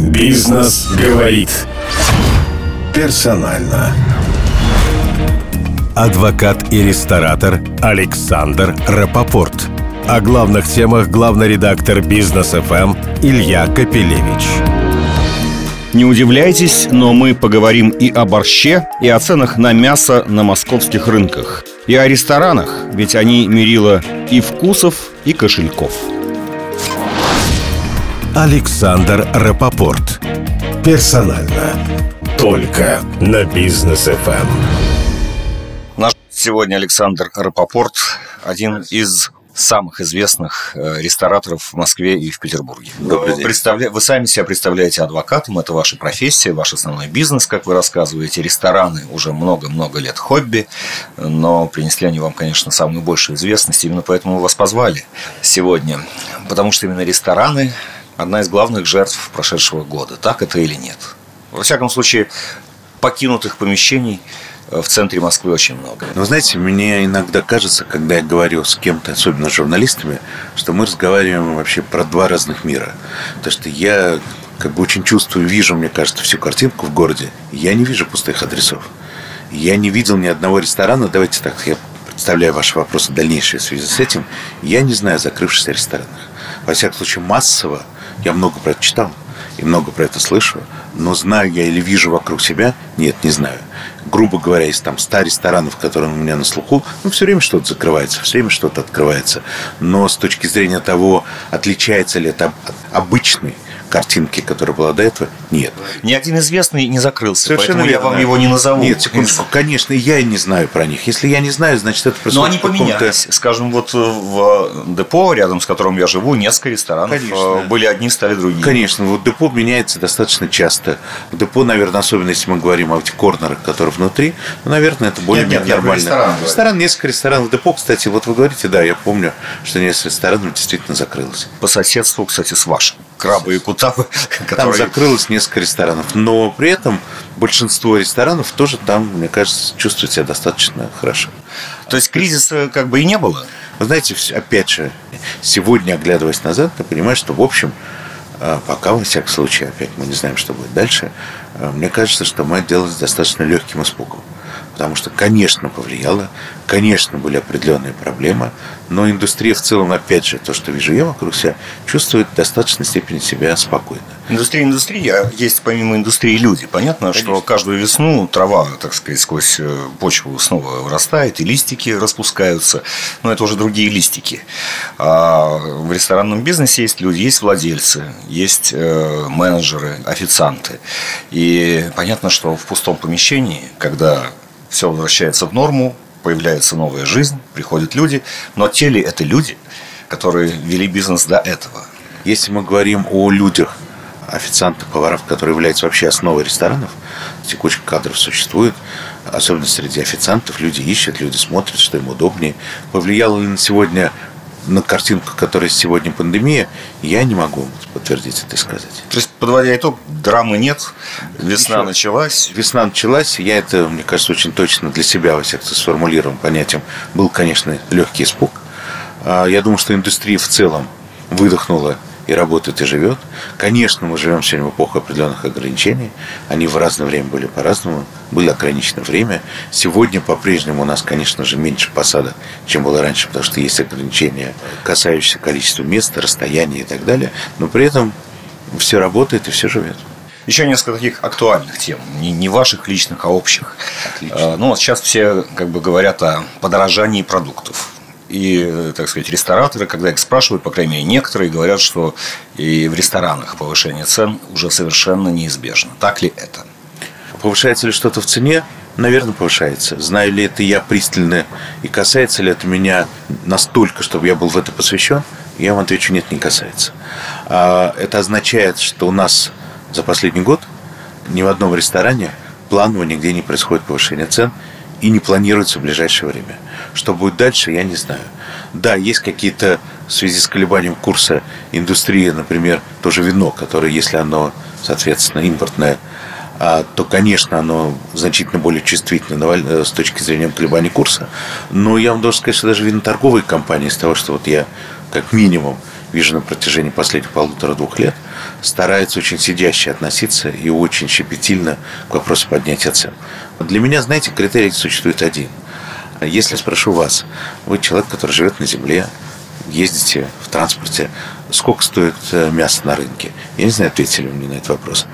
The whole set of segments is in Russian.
Бизнес говорит. Персонально. Адвокат и ресторатор Александр Рапопорт. О главных темах главный редактор Бизнес ФМ Илья Капелевич. Не удивляйтесь, но мы поговорим и о борще, и о ценах на мясо на московских рынках, и о ресторанах, ведь они мерило и вкусов, и кошельков. Александр Рапопорт. Персонально. Только на Бизнес ФМ. Наш сегодня Александр Рапопорт, один из самых известных э, рестораторов в Москве и в Петербурге. Добрый день. Представля... Вы сами себя представляете адвокатом, это ваша профессия, ваш основной бизнес, как вы рассказываете. Рестораны уже много-много лет хобби, но принесли они вам, конечно, самую большую известность. Именно поэтому мы вас позвали сегодня, потому что именно рестораны одна из главных жертв прошедшего года. Так это или нет? Во всяком случае, покинутых помещений в центре Москвы очень много. Но знаете, мне иногда кажется, когда я говорю с кем-то, особенно с журналистами, что мы разговариваем вообще про два разных мира. Потому что я как бы очень чувствую, вижу, мне кажется, всю картинку в городе. Я не вижу пустых адресов. Я не видел ни одного ресторана. Давайте так, я представляю ваши вопросы дальнейшие в связи с этим. Я не знаю закрывшихся ресторанах. Во всяком случае, массово я много про это читал и много про это слышу, но знаю я или вижу вокруг себя, нет, не знаю. Грубо говоря, из там 100 ресторанов, которые у меня на слуху, ну, все время что-то закрывается, все время что-то открывается. Но с точки зрения того, отличается ли это от обычной картинки, которая была до этого, нет. Ни один известный не закрылся, Совершенно поэтому я верно. вам его не назову. Нет, секундочку, конечно, я и не знаю про них. Если я не знаю, значит, это Но происходит они поменялись. Скажем, вот в депо, рядом с которым я живу, несколько ресторанов Конечно. э, были одни, стали другие. Конечно, вот депо меняется достаточно часто. В депо, наверное, особенно если мы говорим о этих корнерах, которые внутри, ну, наверное, это более Нет, нет, я про нормально. ресторан несколько ресторанов. Депо, кстати, вот вы говорите, да, я помню, что несколько ресторанов действительно закрылось. По соседству, кстати, с вашим. Крабы и кутабы, Там которые... закрылось несколько ресторанов. Но при этом большинство ресторанов тоже там, мне кажется, чувствуют себя достаточно хорошо. То есть кризиса как бы и не было. Вы знаете, опять же, сегодня, оглядываясь назад, ты понимаешь, что, в общем, э, пока, во всяком случае, опять мы не знаем, что будет дальше, э, мне кажется, что мы отделались достаточно легким испугом. Потому что, конечно, повлияло, конечно, были определенные проблемы, но индустрия в целом, опять же, то, что вижу я вокруг себя, чувствует в достаточной степени себя спокойно. Индустрия индустрия, а есть помимо индустрии люди. Понятно, что каждую весну трава, так сказать, сквозь э, почву снова вырастает, и листики распускаются. Но это уже другие листики. А в ресторанном бизнесе есть люди, есть владельцы, есть э, менеджеры, официанты. И понятно, что в пустом помещении, когда все возвращается в норму, появляется новая жизнь, приходят люди, но те ли это люди, которые вели бизнес до этого? Если мы говорим о людях, официантах, поварах, которые являются вообще основой ресторанов, текучка кадров существует, особенно среди официантов, люди ищут, люди смотрят, что им удобнее. Повлияло ли на сегодня на картинку, которая сегодня пандемия, я не могу подтвердить это и сказать. То есть, подводя итог, драмы нет, весна Еще. началась. Весна началась, я это, мне кажется, очень точно для себя, во всяком случае, сформулирован понятием. Был, конечно, легкий испуг. А, Я думаю, что индустрия в целом выдохнула и работает, и живет. Конечно, мы живем сегодня в эпоху определенных ограничений. Они в разное время были по-разному. Было ограничено время. Сегодня по-прежнему у нас, конечно же, меньше посадок, чем было раньше, потому что есть ограничения, касающиеся количества мест, расстояния и так далее. Но при этом все работает и все живет. Еще несколько таких актуальных тем, не, не ваших личных, а общих. Отлично. А, Ну, вот сейчас все как бы говорят о подорожании продуктов. И, так сказать, рестораторы, когда их спрашивают, по крайней мере, некоторые говорят, что и в ресторанах повышение цен уже совершенно неизбежно. Так ли это? Повышается ли что-то в цене? Наверное, повышается. Знаю ли это я пристально и касается ли это меня настолько, чтобы я был в это посвящен? Я вам отвечу, нет, не касается. А, Это означает, что у нас за последний год ни в одном ресторане планово нигде не происходит повышение цен и не планируется в ближайшее время. Что будет дальше, я не знаю. Да, есть какие-то в связи с колебанием курса индустрии, например, тоже вино, которое, если оно, соответственно, импортное, а, то, конечно, оно значительно более чувствительно э, с точки зрения колебаний курса. Но я вам должен сказать, что даже виноторговые компании, из того, что вот я как минимум вижу на протяжении последних полутора-двух лет, старается очень сидяще относиться и очень щепетильно к вопросу поднятия цен. Для меня, знаете, критерий существует один. Если спрошу вас, вы человек, который живет на земле, ездите в транспорте, сколько стоит э, мясо на рынке? Я не знаю, ответили вы мне на этот вопрос.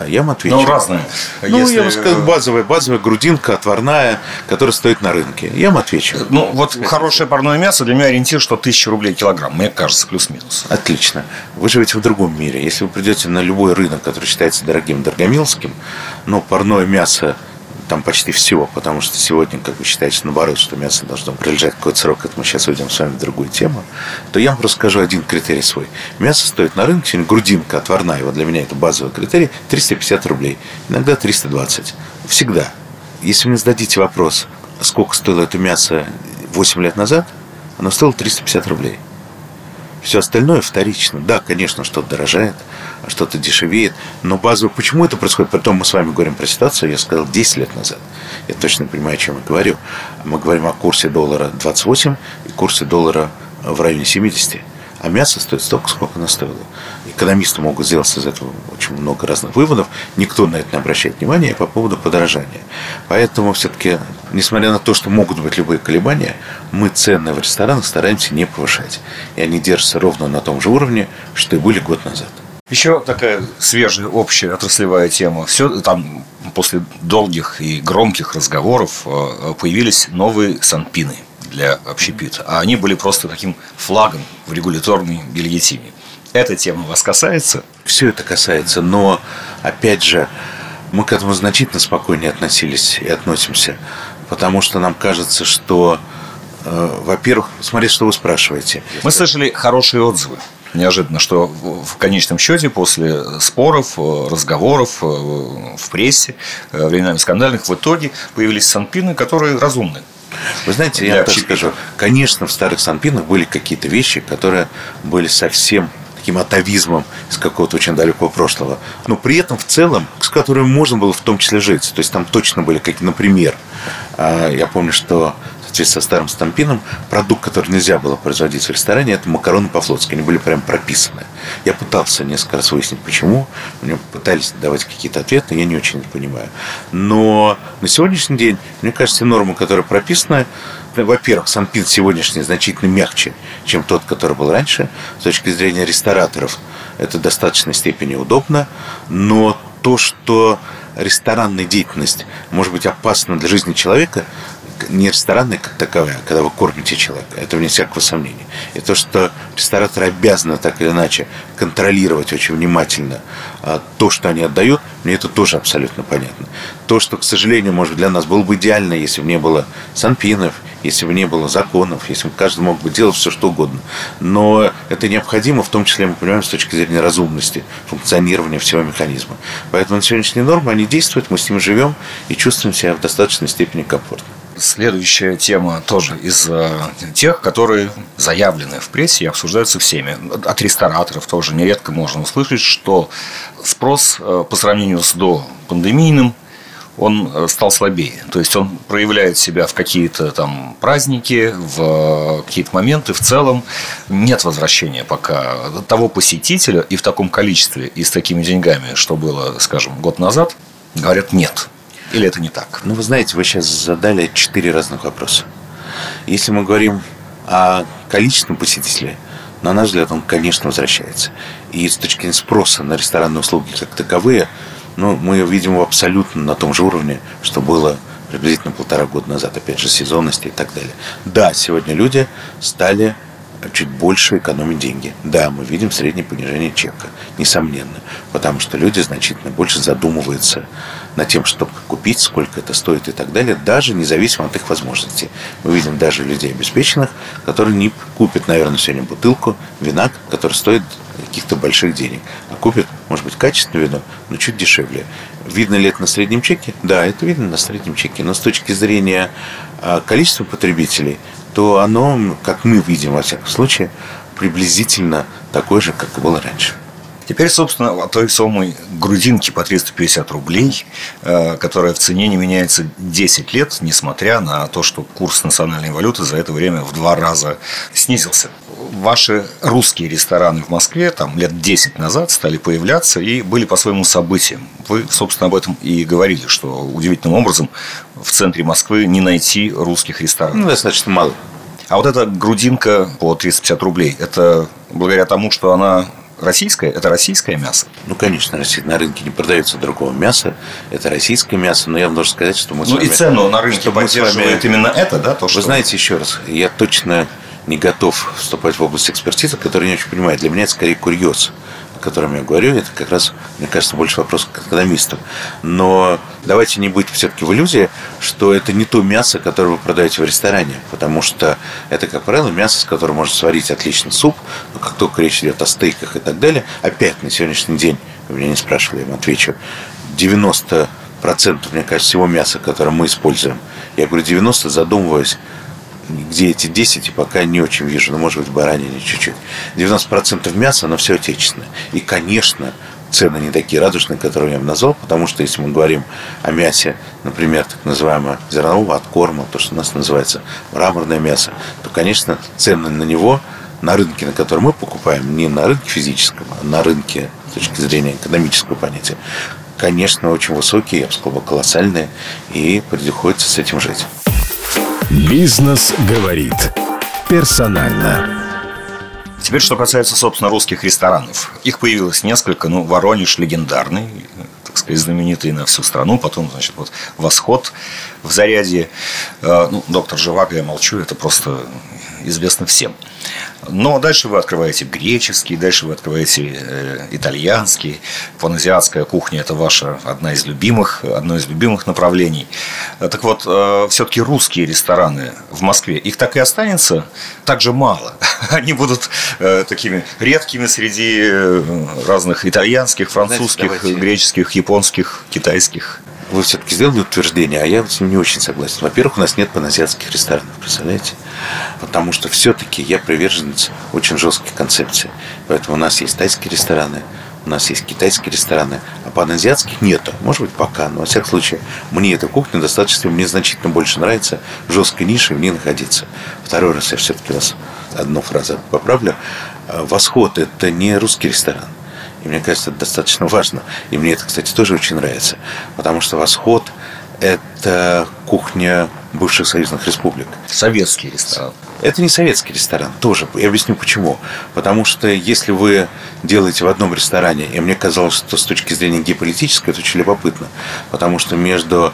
А я вам отвечу. Ну, разные. Ну, Если... я вам скажу, базовая, базовая грудинка отварная, которая стоит на рынке. Я вам отвечу. Ну, вот хорошее парное мясо для меня ориентир, что 1000 рублей килограмм. Мне кажется, плюс-минус. Отлично. Вы живете в другом мире. Если вы придете на любой рынок, который считается дорогим, дорогомилским, но парное мясо там почти всего, потому что сегодня, как вы считаете, наоборот, что мясо должно пролежать какой-то срок, это мы сейчас уйдем с вами в другую тему, то я вам просто скажу один критерий свой. Мясо стоит на рынке, грудинка отварная, вот для меня это базовый критерий, 350 рублей, иногда 320. Всегда. Если мне зададите вопрос, сколько стоило это мясо 8 лет назад, оно стоило 350 рублей. Все остальное вторично. Да, конечно, что-то дорожает, что-то дешевеет. Но базово, почему это происходит? Потом мы с вами говорим про ситуацию, я сказал 10 лет назад. Я точно понимаю, о чем я говорю. Мы говорим о курсе доллара 28 и курсе доллара в районе 70 а мясо стоит столько, сколько оно стоило. Экономисты могут сделать из этого очень много разных выводов. Никто на это не обращает внимания по поводу подорожания. Поэтому все-таки, несмотря на то, что могут быть любые колебания, мы цены в ресторанах стараемся не повышать. И они держатся ровно на том же уровне, что и были год назад. Еще такая свежая общая отраслевая тема. Все там после долгих и громких разговоров э, появились новые санпины – для общепита, а они были просто таким флагом в регуляторной гильотине. Эта тема вас касается? Все это касается, но, опять же, мы к этому значительно спокойнее относились и относимся, потому что нам кажется, что, э, во-первых, смотрите, что вы спрашиваете. Мы слышали хорошие отзывы. Неожиданно, что в конечном счете после споров, э, разговоров э, в прессе, э, временами скандальных, в итоге появились санпины, которые разумны. Вы знаете, я так скажу, конечно, в старых санпинах были какие-то вещи, которые были совсем таким атовизмом из какого-то очень далекого прошлого. Но при этом в целом, с которым можно было в том числе жить. То есть там точно были какие-то, например, а, я помню, что соответствии со старым стампином, продукт, который нельзя было производить в ресторане, это макароны по-флотски. Они были прям прописаны. Я пытался несколько раз выяснить, почему. Мне пытались давать какие-то ответы, я не очень это понимаю. Но на сегодняшний день, мне кажется, нормы, которые прописаны, во-первых, санпин сегодняшний значительно мягче, чем тот, который был раньше. С точки зрения рестораторов это в достаточной степени удобно. Но то, что ресторанная деятельность может быть опасна для жизни человека, не ресторанная как таковая, а когда вы кормите человека, это вне всякого сомнения. И то, что рестораторы обязаны так или иначе контролировать очень внимательно а, то, что они отдают, мне это тоже абсолютно понятно. То, что, к сожалению, может для нас было бы идеально, если бы не было санпинов, если бы не было законов, если бы каждый мог бы делать все, что угодно. Но это необходимо, в том числе, мы понимаем, с точки зрения разумности функционирования всего механизма. Поэтому на сегодняшние нормы, они действуют, мы с ними живем и чувствуем себя в достаточной степени комфортно. Следующая тема тоже из э, тех, которые заявлены в прессе и обсуждаются всеми. От рестораторов тоже нередко можно услышать, что спрос э, по сравнению с до пандемийным он э, стал слабее. То есть он проявляет себя в какие-то там праздники, в какие-то моменты. В целом нет возвращения пока того посетителя и в таком количестве и с такими деньгами, что было, скажем, год назад, говорят, нет. Или это не так? Ну, вы знаете, вы сейчас задали четыре разных вопроса. Если мы говорим о количестве посетителей, на наш взгляд, он, конечно, возвращается. И с точки зрения спроса на ресторанные услуги как таковые, ну, мы видим его абсолютно на том же уровне, что было приблизительно полтора года назад, опять же, сезонности и так далее. Да, сегодня люди стали чуть больше экономить деньги. Да, мы видим среднее понижение чека, несомненно, потому что люди значительно больше задумываются над тем, чтобы купить, сколько это стоит и так далее, даже независимо от их возможностей. Мы видим даже людей обеспеченных, которые не купят, наверное, сегодня бутылку вина, который стоит каких-то больших денег, а купят, может быть, качественное вино, но чуть дешевле. Видно ли это на среднем чеке? Да, это видно на среднем чеке, но с точки зрения а, количества потребителей, то оно, как мы видим во всяком случае, приблизительно такое же, как и было раньше. Теперь, собственно, о той самой грудинке по 350 рублей, э, которая в цене не меняется 10 лет, несмотря на то, что курс национальной валюты за это время в два раза снизился. ваши русские рестораны в Москве там лет 10 назад стали появляться и были по-своему событием. Вы, собственно, об этом и говорили, что удивительным образом в центре Москвы не найти русских ресторанов. Ну, достаточно мало. А вот эта грудинка по 350 рублей, это благодаря тому, что она российское? Это российское мясо? Ну, конечно, на рынке не продается другого мяса. Это российское мясо, но я вам должен сказать, что мы Ну вами, и цену на рынке поддерживает вами... именно это, да? То, Вы что... знаете, еще раз, я точно не готов вступать в область экспертизы, которую не очень понимаю. Для меня это скорее курьез о котором я говорю, это как раз, мне кажется, больше вопрос к экономистам. Но давайте не быть все-таки в иллюзии, что это не то мясо, которое вы продаете в ресторане, потому что это, как правило, мясо, с которым можно сварить отличный суп, но как только речь идет о стейках и так далее, опять на сегодняшний день, вы меня не спрашивали, я вам отвечу, 90 процентов, мне кажется, всего мяса, которое мы используем, я говорю 90, задумываясь, где эти 10, и пока не очень вижу, но может быть баранины чуть-чуть. 90% мяса, оно все отечественное. И, конечно, цены не такие радужные, которые я вам назвал, потому что если мы говорим о мясе, например, так называемого зернового откорма, то, что у нас называется мраморное мясо, то, конечно, цены на него на рынке, на котором мы покупаем, не на рынке физическом, а на рынке с точки зрения экономического понятия, конечно, очень высокие, я бы сказал, колоссальные, и приходится с этим жить. Бизнес говорит. Персонально. Теперь, что касается, собственно, русских ресторанов. Их появилось несколько. Ну, Воронеж легендарный, так сказать, знаменитый на всю страну. Потом, значит, вот «Восход» в Зарядье. Э, ну, «Доктор Живаго», я молчу, это просто известно всем. Но дальше вы открываете греческий, дальше вы открываете э, итальянский. Паназиатская кухня – это ваша одна из любимых, одно из любимых направлений. Так вот, э, все-таки русские рестораны в Москве, их так и останется так же мало. Они будут э, такими редкими среди э, разных итальянских, французских, Знаете, давайте- греческих, японских, китайских. Вы все-таки сделали утверждение, а я с ним не очень согласен. Во-первых, у нас нет паназиатских ресторанов, представляете? Потому что все-таки я приверженец очень жесткой концепции. Поэтому у нас есть тайские рестораны, у нас есть китайские рестораны, а паназиатских нету. Может быть, пока, но во всяком случае, мне эта кухня достаточно, мне значительно больше нравится жесткой нише в ней находиться. Второй раз я все-таки вас одну фразу поправлю. А, Восход – это не русский ресторан. И мне кажется, это достаточно важно. И мне это, кстати, тоже очень нравится. Потому что восход – это кухня бывших союзных республик. Советский ресторан. Это не советский ресторан, тоже. Я объясню почему. Потому что если вы делаете в одном ресторане, и мне казалось, что с точки зрения геополитической это очень любопытно, потому что между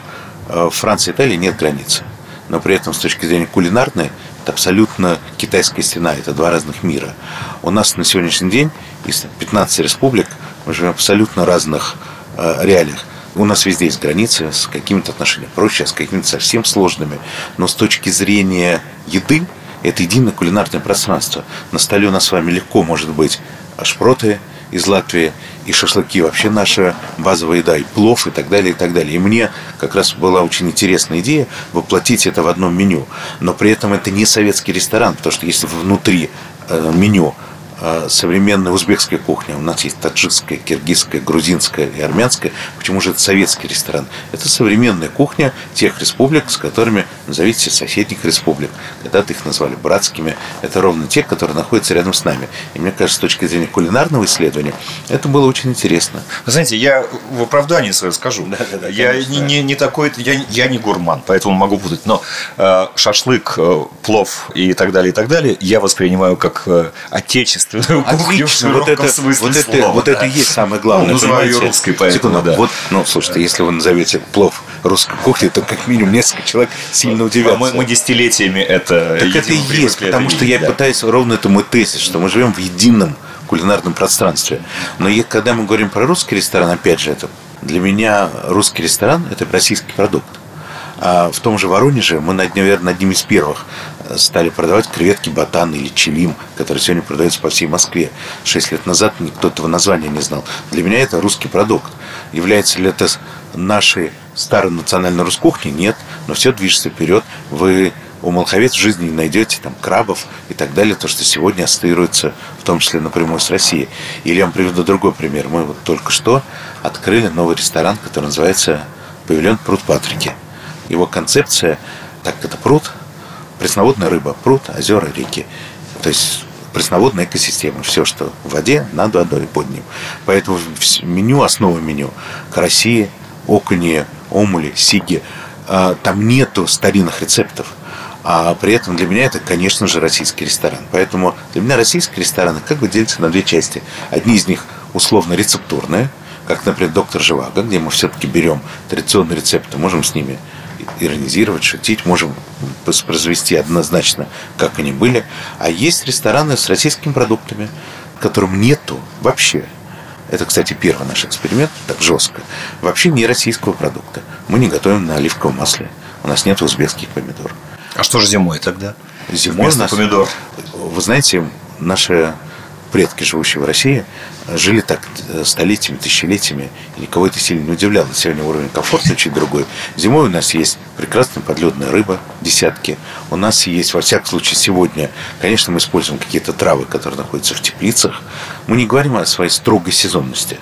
э, Францией и Италией нет границы. Но при этом с точки зрения кулинарной это абсолютно китайская стена, это два разных мира. У нас на сегодняшний день из 15 республик мы в абсолютно разных э, реалиях. У нас везде есть границы с какими-то отношениями проще, с какими-то совсем сложными. Но с точки зрения еды, это единое кулинарное пространство. На столе у нас с вами легко может быть шпроты из Латвии, и шашлыки вообще наша базовая еда, и плов, и так далее, и так далее. И мне как раз была очень интересная идея воплотить это в одном меню. Но при этом это не советский ресторан, потому что если внутри э, меню современная узбекская кухня, у нас есть таджикская, киргизская, грузинская и армянская. Почему же это советский ресторан? Это современная кухня тех республик, с которыми, назовите соседних республик. Когда-то их назвали братскими. Это ровно те, которые находятся рядом с нами. И мне кажется, с точки зрения кулинарного исследования, это было очень интересно. Вы знаете, я в оправдании свое скажу. Да-да-да, я конечно. не, не, не такой, я, я не гурман, поэтому могу путать. Но э, шашлык, э, плов и так далее, и так далее, я воспринимаю как э, отечественную кухню в Отлично, вот широком это, смысле вот это, слова, вот да. это и есть самое главное. Ну, называю ее русской, поэтому, Секунду. да. Вот, ну, слушайте, если вы назовете плов русской кухней, то как минимум несколько человек сильно удивятся. А мы, мы десятилетиями это Так это и есть, потому что я пытаюсь, ровно это мой тезис, что мы живем в едином кулинарном пространстве. Но и когда мы говорим про русский ресторан, опять же, это для меня русский ресторан – это российский продукт. А в том же Воронеже мы, наверное, одним из первых стали продавать креветки батан или чилим, которые сегодня продаются по всей Москве. Шесть лет назад никто этого названия не знал. Для меня это русский продукт. Является ли это нашей старой национальной русской кухней? Нет. Но все движется вперед. Вы у Молховец в жизни не найдете там крабов и так далее, то, что сегодня ассоциируется в том числе напрямую с Россией. Или я вам приведу другой пример. Мы вот только что открыли новый ресторан, который называется «Павильон Пруд Патрики». Его концепция, так как это пруд, пресноводная рыба, пруд, озера, реки. То есть пресноводная экосистема. Все, что в воде, над водой, под ним. Поэтому меню, основа меню караси, окуни, омули, сиги. А, там нету старинных рецептов. А при этом для меня это, конечно же, российский ресторан. Поэтому для меня российские рестораны как бы делятся на две части. Одни из них условно рецептурные, как, например, доктор Живаго, где мы все-таки берем традиционные рецепты, можем с ними иронизировать, шутить, можем воспроизвести однозначно, как они были. А есть рестораны с российскими продуктами, которым нету вообще. Это, кстати, первый наш эксперимент, так жестко. Вообще не российского продукта. Мы не готовим на оливковом масле. У нас нет узбекских помидор. А что же зимой тогда? Зимой Вместо у нас помидор. Вы знаете, наши предки, живущие в России, жили так э, столетиями, тысячелетиями, и никого это сильно не удивляло. Сегодня уровень комфорта чуть другой. Зимой у нас есть прекрасная подледная рыба, десятки. У нас есть, во всяком случае, сегодня, конечно, мы используем какие-то травы, которые находятся в теплицах. Мы не говорим о своей строгой сезонности.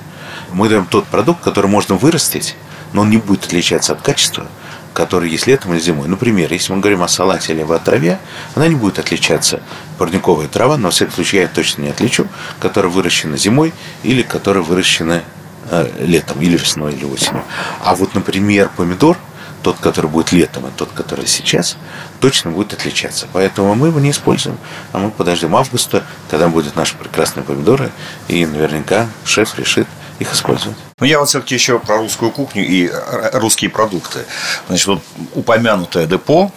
Мы даем тот продукт, который можно вырастить, но он не будет отличаться от качества, который есть летом или зимой. Например, если мы говорим о салате или о траве, она не будет отличаться. Парниковая трава, но в всяком случае я точно не отличу, которая выращена зимой или которая выращена э, летом, или весной, или осенью. А вот, например, помидор, тот, который будет летом, и тот, который сейчас, точно будет отличаться. Поэтому мы его не используем, а мы подождем августа, когда будут наши прекрасные помидоры, и наверняка шеф решит их использовать. Ну, я вот все-таки еще про русскую кухню и русские продукты. Значит, вот упомянутое депо,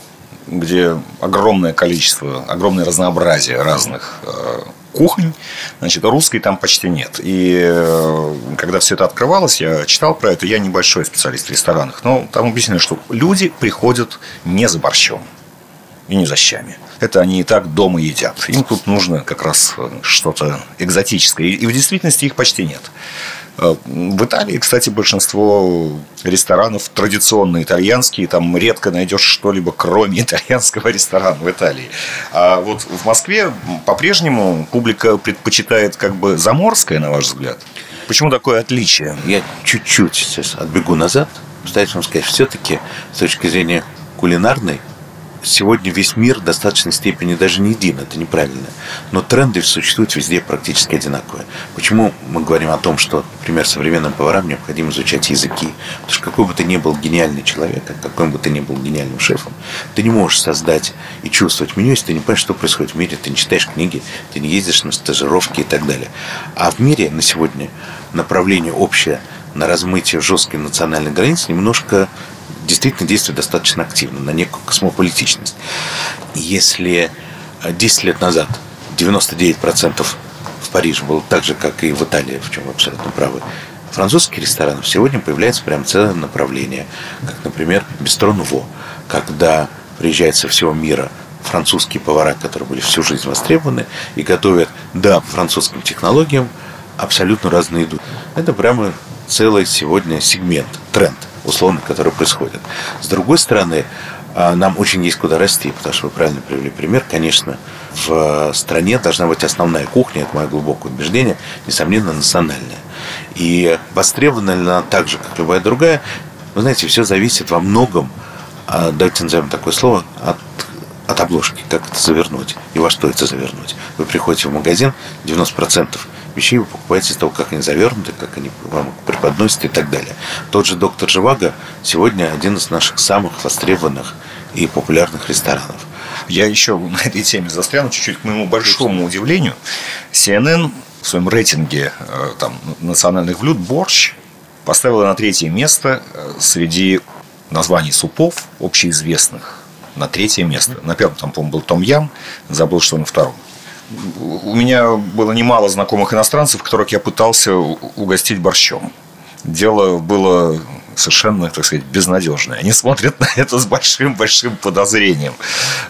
где огромное количество, огромное разнообразие разных э, кухонь, значит, русской там почти нет. И э, когда все это открывалось, я читал про это, я небольшой специалист в ресторанах, но там объяснили, что люди приходят не за борщом и не за щами. Это они и так дома едят. Им тут нужно как раз что-то экзотическое. И в действительности их почти нет. Э, в Италии, кстати, большинство ресторанов традиционные итальянские, там редко найдешь что-либо, кроме итальянского ресторана в Италии. А вот в Москве по-прежнему публика предпочитает как бы заморское, на ваш взгляд. Почему такое отличие? Я чуть-чуть сейчас отбегу назад. Пытаюсь вам сказать, все-таки с точки зрения кулинарной сегодня весь мир в достаточной степени даже не един, это неправильно. Но тренды существуют везде практически одинаковые. Почему мы говорим о том, что, например, современным поварам необходимо изучать языки? Потому что какой бы ты ни был гениальный человек, а какой бы ты ни был гениальным шефом, ты не можешь создать и чувствовать меню, если ты не понимаешь, что происходит в мире, ты не читаешь книги, ты не ездишь на стажировки и так далее. А в мире на сегодня направление общее на размытие жесткой национальной границы немножко действительно действует достаточно активно, на некую космополитичность. Если 10 лет назад 99% в Париже было так же, как и в Италии, в чем вы абсолютно правы, французских ресторанов сегодня появляется прям целое направление, как, например, Бистро Нуво, когда приезжают со всего мира французские повара, которые были всю жизнь востребованы и готовят, да, по французским технологиям абсолютно разные еду. Это прямо целый сегодня сегмент, тренд условно, которые происходят. С другой стороны, а, нам очень есть куда расти, потому что вы правильно привели пример. Конечно, в стране должна быть основная кухня, это мое глубокое убеждение, несомненно, национальная. И востребована ли она так же, как любая другая, вы знаете, все зависит во многом, а, давайте назовем такое слово, от от обложки, как это завернуть и во что это завернуть. Вы приходите в магазин, 90% вещей вы покупаете из того, как они завернуты, как они вам преподносят и так далее. Тот же доктор Живаго сегодня один из наших самых востребованных и популярных ресторанов. Я еще на этой теме застряну чуть-чуть к моему большому удивлению. CNN в своем рейтинге э, там, национальных блюд борщ поставила на третье место э, среди названий супов общеизвестных. На третье место. На первом там, по-моему, был Том Ям, забыл, что на втором у меня было немало знакомых иностранцев, которых я пытался угостить борщом. Дело было совершенно, так сказать, безнадежное. Они смотрят на это с большим-большим подозрением.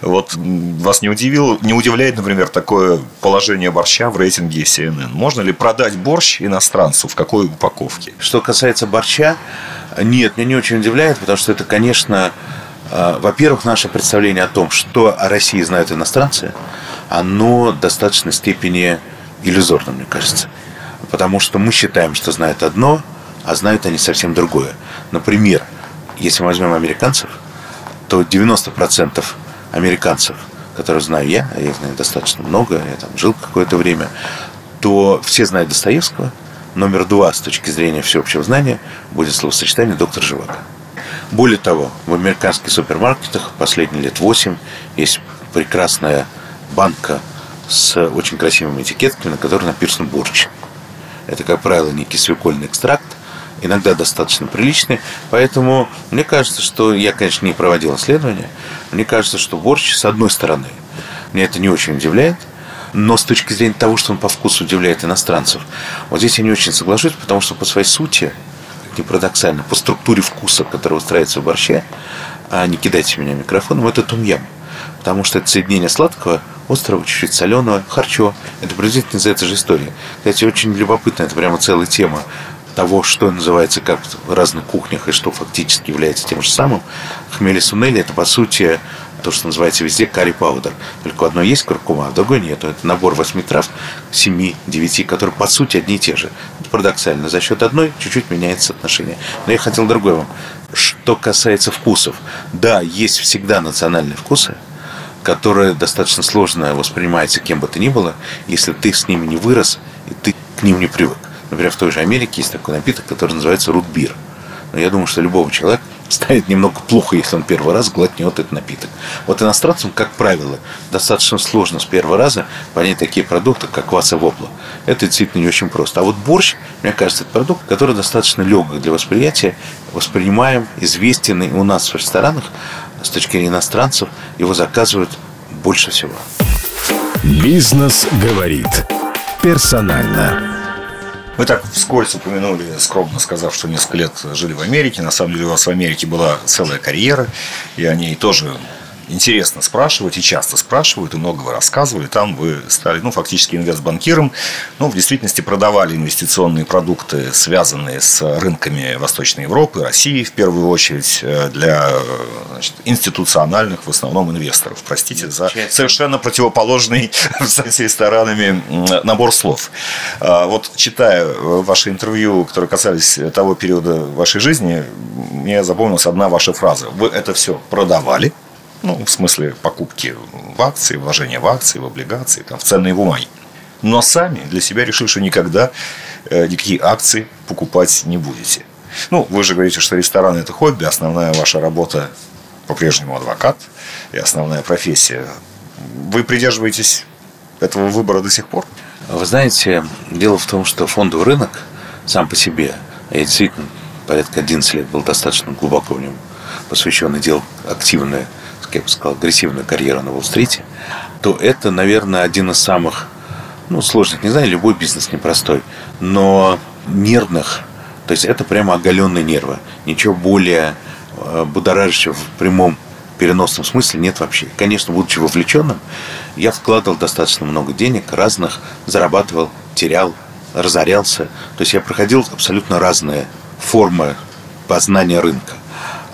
Вот вас не удивило, не удивляет, например, такое положение борща в рейтинге CNN? Можно ли продать борщ иностранцу? В какой упаковке? Что касается борща, нет, меня не очень удивляет, потому что это, конечно, во-первых, наше представление о том, что о России знают иностранцы – оно в достаточной степени иллюзорно, мне кажется. Потому что мы считаем, что знают одно, а знают они совсем другое. Например, если мы возьмем американцев, то 90% американцев, которую знаю я, а я знаю достаточно много, я там жил какое-то время, то все знают Достоевского. Номер два с точки зрения всеобщего знания будет словосочетание «доктор Живаго». Более того, в американских супермаркетах последние лет восемь есть прекрасная банка с очень красивыми этикетками, на которой написан борщ. Это, как правило, некий свекольный экстракт, иногда достаточно приличный. Поэтому мне кажется, что я, конечно, не проводил исследования. Мне кажется, что борщ, с одной стороны, меня это не очень удивляет, но с точки зрения того, что он по вкусу удивляет иностранцев, вот здесь я не очень соглашусь, потому что по своей сути не парадоксально, по структуре вкуса, который устраивается в борще, а не кидайте меня микрофоном, это тумьям. Потому что это соединение сладкого, острого, чуть-чуть соленого, харчо. Это приблизительно из этой же истории. Кстати, очень любопытно, это прямо целая тема того, что называется как в разных кухнях и что фактически является тем же самым. Хмели сунели – это, по сути, то, что называется везде карри паудер. Только одно есть куркума, а другое нет. Это набор восьми трав, семи, девяти, которые по сути одни и те же. Это парадоксально. За счет одной чуть-чуть меняется отношение. Но я хотел другое вам. Что касается вкусов. Да, есть всегда национальные вкусы, которые достаточно сложно воспринимаются кем бы то ни было, если ты с ними не вырос и ты к ним не привык. Например, в той же Америке есть такой напиток, который называется рутбир. Но я думаю, что любого человека станет немного плохо, если он первый раз глотнет этот напиток. Вот иностранцам, как правило, достаточно сложно с первого раза понять такие продукты, как квас и вопла. Это действительно не очень просто. А вот борщ, мне кажется, это продукт, который достаточно легок для восприятия, воспринимаем, известен у нас в ресторанах, с точки зрения иностранцев, его заказывают больше всего. Бизнес говорит персонально. Вы так вскользь упомянули, скромно сказав, что несколько лет жили в Америке. На самом деле у вас в Америке была целая карьера, и о ней тоже интересно спрашивать и часто спрашивают, и много вы рассказывали. Там вы стали, ну, фактически инвестбанкиром. Ну, в действительности продавали инвестиционные продукты, связанные с рынками Восточной Европы, России, в первую очередь, э, для значит, институциональных, в основном, инвесторов. Простите за совершенно противоположный с ресторанами набор слов. А, вот, читая ваши интервью, которые касались того периода вашей жизни, мне запомнилась одна ваша фраза. Вы это все продавали, ну, в смысле покупки в акции, вложения в акции, в облигации, там, в ценные бумаги. Но сами для себя решили, что никогда э, никакие акции покупать не будете. Ну, вы же говорите, что ресторан – это хобби, основная ваша работа по-прежнему адвокат и основная профессия. Вы придерживаетесь этого выбора до сих пор? Вы знаете, дело в том, что фондовый рынок сам по себе, я действительно порядка 11 лет был достаточно глубоко в нем посвящен и делал активное я бы сказал, агрессивную карьеру на Уолл-стрите, то это, наверное, один из самых, ну, сложных, не знаю, любой бизнес непростой, но нервных, то есть это прямо оголенные нервы. Ничего более э, будоражащего в прямом переносном смысле нет вообще. Конечно, будучи вовлеченным, я вкладывал достаточно много денег, разных, зарабатывал, терял, разорялся. То есть я проходил абсолютно разные формы познания рынка.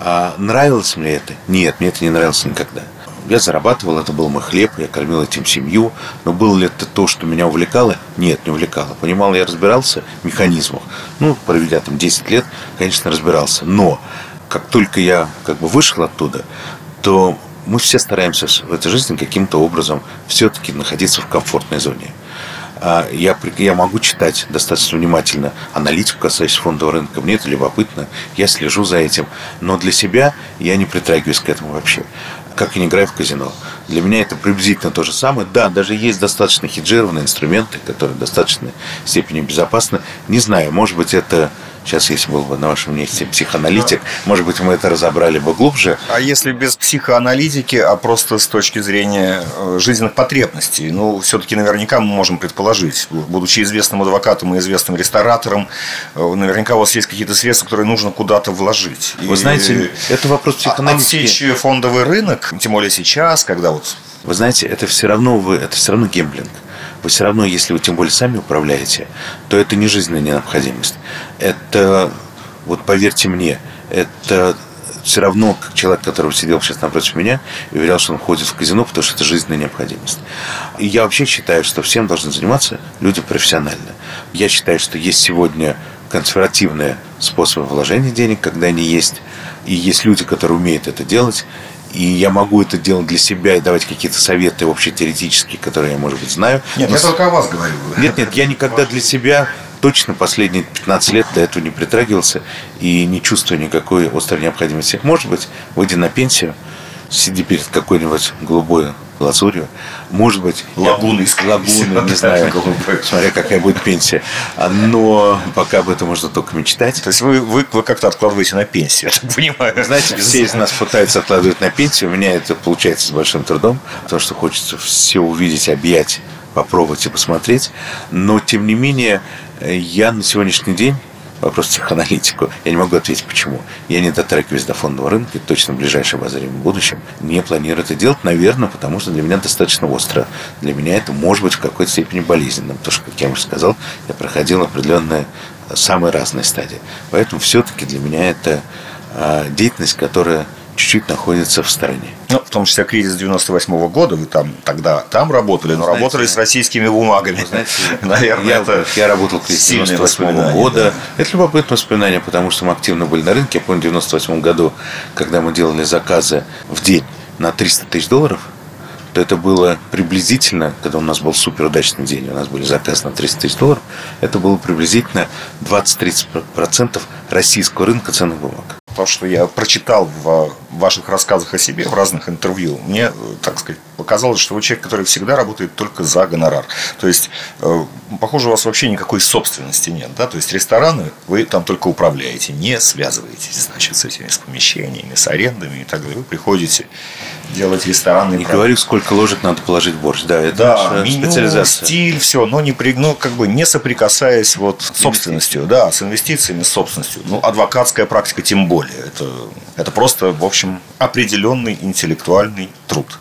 А нравилось мне это? Нет, мне это не нравилось никогда. Я зарабатывал, это был мой хлеб, я кормил этим семью. Но было ли это то, что меня увлекало? Нет, не увлекало. Понимал, я разбирался в механизмах. Ну, проведя там 10 лет, конечно, разбирался. Но как только я как бы вышел оттуда, то мы все стараемся в этой жизни каким-то образом все-таки находиться в комфортной зоне. А, я, я могу читать достаточно внимательно аналитику, касаясь фондового рынка. Мне это любопытно, я слежу за этим. Но для себя я не притрагиваюсь к этому вообще. Как и не играю в казино. Для меня это приблизительно то же самое. Да, даже есть достаточно хеджированные инструменты, которые в достаточной степени безопасны. Не знаю, может быть, это Сейчас, если был бы на вашем месте психоаналитик, может быть, мы это разобрали бы глубже. А если без психоаналитики, а просто с точки зрения э, жизненных потребностей? Ну, все-таки наверняка мы можем предположить, будучи известным адвокатом и известным ресторатором, э, наверняка у вас есть какие-то средства, которые нужно куда-то вложить. Вы и знаете, это вопрос психоаналитики. Отсечь фондовый рынок, тем более сейчас, когда вот... Вы знаете, это все равно, вы, это все равно гемблинг вы все равно, если вы тем более сами управляете, то это не жизненная необходимость. Это, вот поверьте мне, это все равно, как человек, который сидел сейчас напротив меня и уверял, что он ходит в казино, потому что это жизненная необходимость. И я вообще считаю, что всем должны заниматься люди профессионально. Я считаю, что есть сегодня консервативные способы вложения денег, когда они есть, и есть люди, которые умеют это делать, и я могу это делать для себя и давать какие-то советы общетеоретические, которые я, может быть, знаю. Нет, Но... я только о вас говорю. Нет, нет, я никогда для себя точно последние 15 лет до этого не притрагивался и не чувствую никакой острой необходимости. Может быть, выйдя на пенсию, сиди перед какой-нибудь голубой лазурью. Может быть, лагуны из лагуны, не знаю, смотря какая будет пенсия. Но пока об этом можно только мечтать. То есть вы, вы, вы как-то откладываете на пенсию, я так понимаю. Знаете, все из нас пытаются откладывать на пенсию. У меня это получается с большим трудом, потому что хочется все увидеть, объять, попробовать и посмотреть. Но, тем не менее, я на сегодняшний день вопрос психоаналитику. Я не могу ответить, почему. Я не дотрагиваюсь до фондового рынка, точно в ближайшем обозримом будущем не планирую это делать, наверное, потому что для меня достаточно остро. Для меня это может быть в какой-то степени болезненным, потому что, как я уже сказал, я проходил определенные самые разные стадии. Поэтому все-таки для меня это а, деятельность, которая чуть-чуть находится в стороне. Ну, в том числе кризис 98 -го года, вы там тогда там работали, но знаете, работали с российскими бумагами. знаете, Наверное, я, это я работал в кризис 98 -го года. Да. Это любопытное воспоминание, потому что мы активно были на рынке. Я помню, в 98 году, когда мы делали заказы в день на 300 тысяч долларов, то это было приблизительно, когда у нас был супер удачный день, у нас были заказы на 300 тысяч долларов, это было приблизительно 20-30% российского рынка ценных бумаг то, что я прочитал в ваших рассказах о себе в разных интервью, мне, так сказать, показалось, что вы человек, который всегда работает только за гонорар. То есть, э, похоже, у вас вообще никакой собственности нет, да? То есть, рестораны вы там только управляете, не связываетесь, значит, с этими с помещениями, с арендами и так далее. Вы приходите делать ресторанный Не говорю, сколько ложек надо положить в борщ, да, это да, меню, специализация. стиль, все, но не, при, ну, как бы не соприкасаясь вот с собственностью, да, с инвестициями, с собственностью. Ну, адвокатская практика тем более более. Это, это просто, в общем, определенный интеллектуальный труд.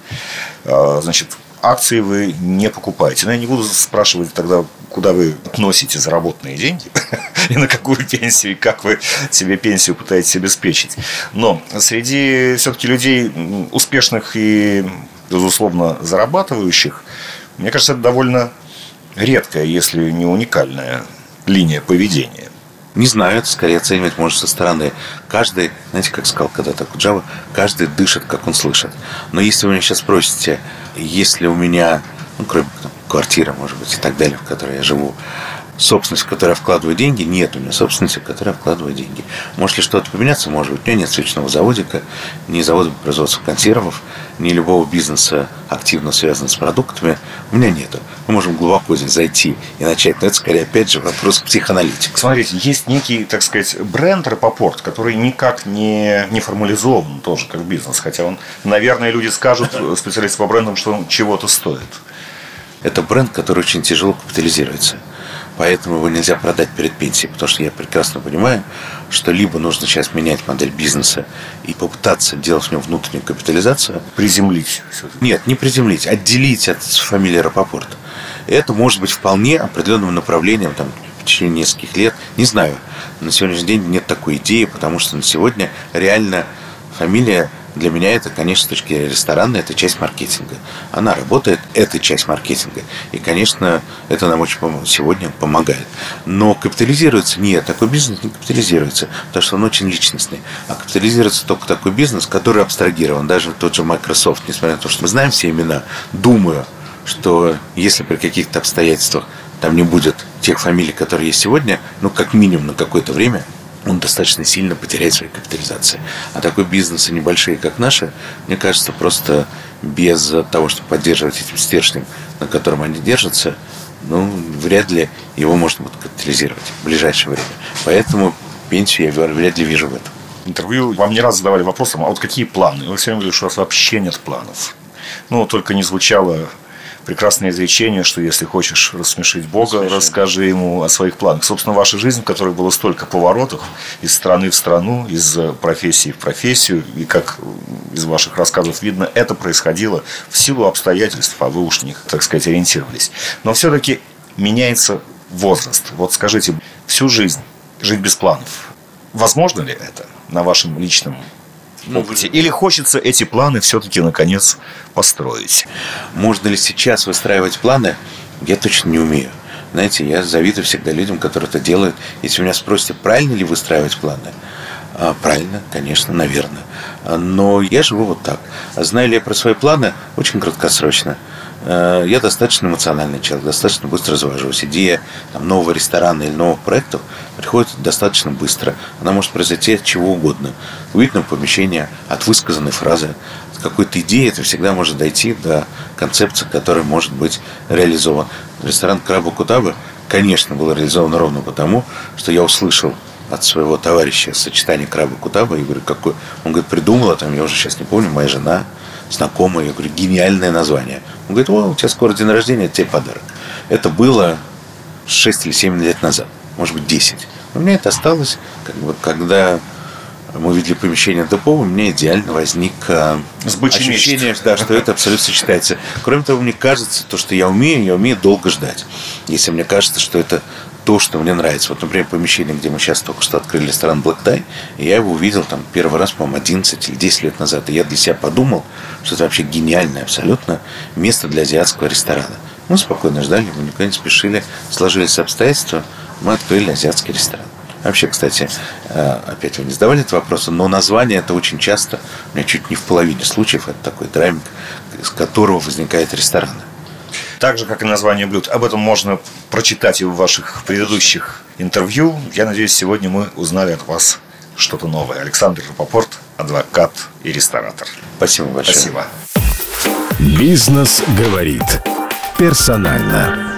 А, значит, акции вы не покупаете. Но я не буду спрашивать тогда, куда вы носите заработанные деньги и на какую пенсию, и как вы себе пенсию пытаетесь обеспечить. Но среди все-таки людей успешных и, безусловно, зарабатывающих, мне кажется, это довольно редкая, если не уникальная линия поведения. Не знаю, это скорее оценивать может со стороны. Каждый, знаете, как сказал когда-то Куджава, каждый дышит, как он слышит. Но если вы меня сейчас спросите, если у меня, ну, кроме там, квартиры, может быть, и так далее, в которой я живу, собственность, я вкладываю деньги, нет у меня собственности, в которой я вкладываю деньги. Может ли что-то поменяться? Может быть. У меня нет свечного заводика, ни завода по производству консервов, ни любого бизнеса, активно связанного с продуктами. У меня нету. Мы можем глубоко здесь зайти и начать. Но это скорее, опять же, вопрос психоаналитики. Смотрите, есть некий, так сказать, бренд Рапопорт, который никак не, не формализован тоже как бизнес. Хотя он, наверное, люди скажут, специалисты по брендам, что он чего-то стоит. Это бренд, который очень тяжело капитализируется. Поэтому его нельзя продать перед пенсией, потому что я прекрасно понимаю, что либо нужно сейчас менять модель бизнеса и попытаться делать в нем внутреннюю капитализацию. Приземлить. Нет, не приземлить, отделить от фамилии Рапопорт. Это может быть вполне определенным направлением там, в течение нескольких лет. Не знаю. На сегодняшний день нет такой идеи, потому что на сегодня реально фамилия для меня это, конечно, с точки зрения ресторана, это часть маркетинга. Она работает, это часть маркетинга. И, конечно, это нам очень сегодня помогает. Но капитализируется нет, такой бизнес не капитализируется, потому что он очень личностный. А капитализируется только такой бизнес, который абстрагирован. Даже тот же Microsoft, несмотря на то, что мы знаем все имена, думаю, что если при каких-то обстоятельствах там не будет тех фамилий, которые есть сегодня, ну, как минимум на какое-то время, он достаточно сильно потеряет своей капитализации. А такой бизнесы небольшие, как наши, мне кажется, просто без того, чтобы поддерживать этим стержнем, на котором они держатся, ну, вряд ли его можно будет капитализировать в ближайшее время. Поэтому пенсию я вряд ли вижу в этом. Интервью вам не раз задавали вопросом, а вот какие планы? Вы все говорили, что у вас вообще нет планов. Ну, только не звучало прекрасное изречение, что если хочешь рассмешить Бога, Рассмеши. расскажи ему о своих планах. Собственно, ваша жизнь, в которой было столько поворотов из страны в страну, из профессии в профессию, и как из ваших рассказов видно, это происходило в силу обстоятельств, а вы уж них, так сказать, ориентировались. Но все-таки меняется возраст. Вот скажите, всю жизнь жить без планов, возможно ли это на вашем личном опыте? Или хочется эти планы все-таки наконец построить? Можно ли сейчас выстраивать планы? Я точно не умею. Знаете, я завидую всегда людям, которые это делают. Если меня спросите, правильно ли выстраивать планы, А, правильно, конечно, наверное. Но я живу вот так. Знаю ли я про свои планы? Очень краткосрочно. Э, я достаточно эмоциональный человек, достаточно быстро развожусь. Идея там, нового ресторана или новых проектов приходит достаточно быстро. Она может произойти от чего угодно. Увиденного помещения, от высказанной фразы, от какой-то идеи. Это всегда может дойти до концепции, которая может быть реализована. Ресторан Краба Кутаба, конечно, был реализован ровно потому, что я услышал от своего товарища сочетание краба кутаба. Я говорю, какой? Он говорит, придумала, там, я уже сейчас не помню, моя жена, знакомая. Я говорю, гениальное название. Он говорит, о, у тебя скоро день рождения, это тебе подарок. Это было 6 или 7 лет назад, может быть, 10. У меня это осталось, как бы, когда мы увидели помещение депо, у меня идеально возник э, ощущение, да, что это абсолютно сочетается. Кроме того, мне кажется, то, что я умею, я умею долго ждать. Если мне кажется, что это то, что мне нравится. Вот, например, помещение, где мы сейчас только что открыли ресторан Black Tie, я его увидел там первый раз, по-моему, 11 или 10 лет назад. И я для себя подумал, что это вообще гениальное абсолютно место для азиатского ресторана. Мы спокойно ждали, мы никуда не спешили, сложились обстоятельства, мы открыли азиатский ресторан. Вообще, кстати, э, опять вы не задавали этот вопрос, но название это очень часто, у меня чуть не в половине случаев, это такой драмик, из которого возникает рестораны так же, как и название блюд. Об этом можно прочитать и в ваших предыдущих интервью. Я надеюсь, сегодня мы узнали от вас что-то новое. Александр Рапопорт, адвокат и ресторатор. Спасибо большое. Спасибо. Бизнес говорит персонально.